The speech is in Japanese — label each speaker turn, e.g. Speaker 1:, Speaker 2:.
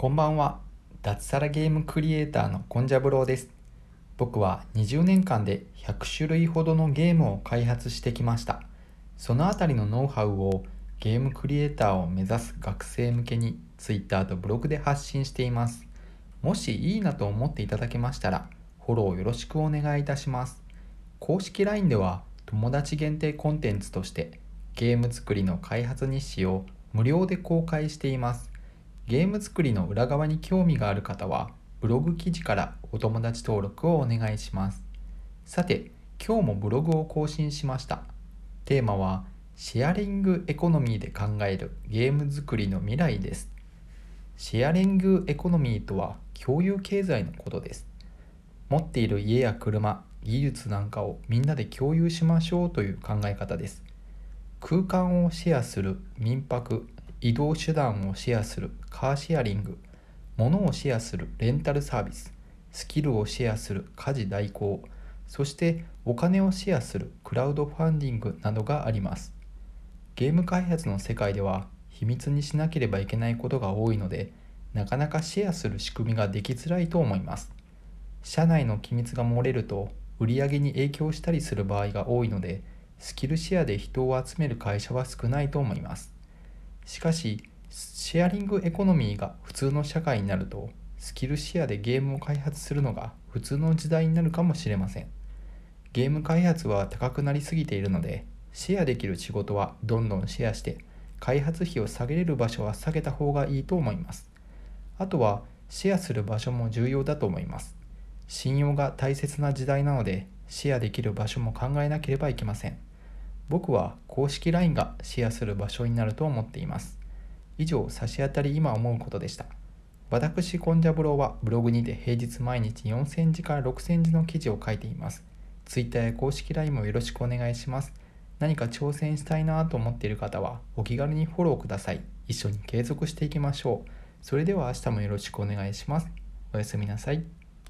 Speaker 1: こんばんは。脱サラゲームクリエイターのコンジャブローです。僕は20年間で100種類ほどのゲームを開発してきました。そのあたりのノウハウをゲームクリエイターを目指す学生向けに Twitter とブログで発信しています。もしいいなと思っていただけましたらフォローよろしくお願いいたします。公式 LINE では友達限定コンテンツとしてゲーム作りの開発日誌を無料で公開しています。ゲーム作りの裏側に興味がある方はブログ記事からお友達登録をお願いします。さて今日もブログを更新しました。テーマはシェアリングエコノミーで考えるゲーム作りの未来です。シェアリングエコノミーとは共有経済のことです。持っている家や車技術なんかをみんなで共有しましょうという考え方です。空間をシェアする民泊移動手段をシェアするカーシェアリング物をシェアするレンタルサービススキルをシェアする家事代行そしてお金をシェアするクラウドファンディングなどがあります。ゲーム開発の世界では秘密にしなければいけないことが多いのでなかなかシェアする仕組みができづらいと思います。社内の機密が漏れると売り上げに影響したりする場合が多いのでスキルシェアで人を集める会社は少ないと思います。しかしシェアリングエコノミーが普通の社会になるとスキルシェアでゲームを開発するのが普通の時代になるかもしれません。ゲーム開発は高くなりすぎているのでシェアできる仕事はどんどんシェアして開発費を下げれる場所は下げた方がいいと思います。あとはシェアする場所も重要だと思います。信用が大切な時代なのでシェアできる場所も考えなければいけません。僕は公式 LINE がシェアする場所になると思っています。以上、差し当たり今思うことでした。私、コンジャブローはブログにて平日毎日4000字から6000字の記事を書いています。Twitter や公式 LINE もよろしくお願いします。何か挑戦したいなと思っている方はお気軽にフォローください。一緒に継続していきましょう。それでは明日もよろしくお願いします。おやすみなさい。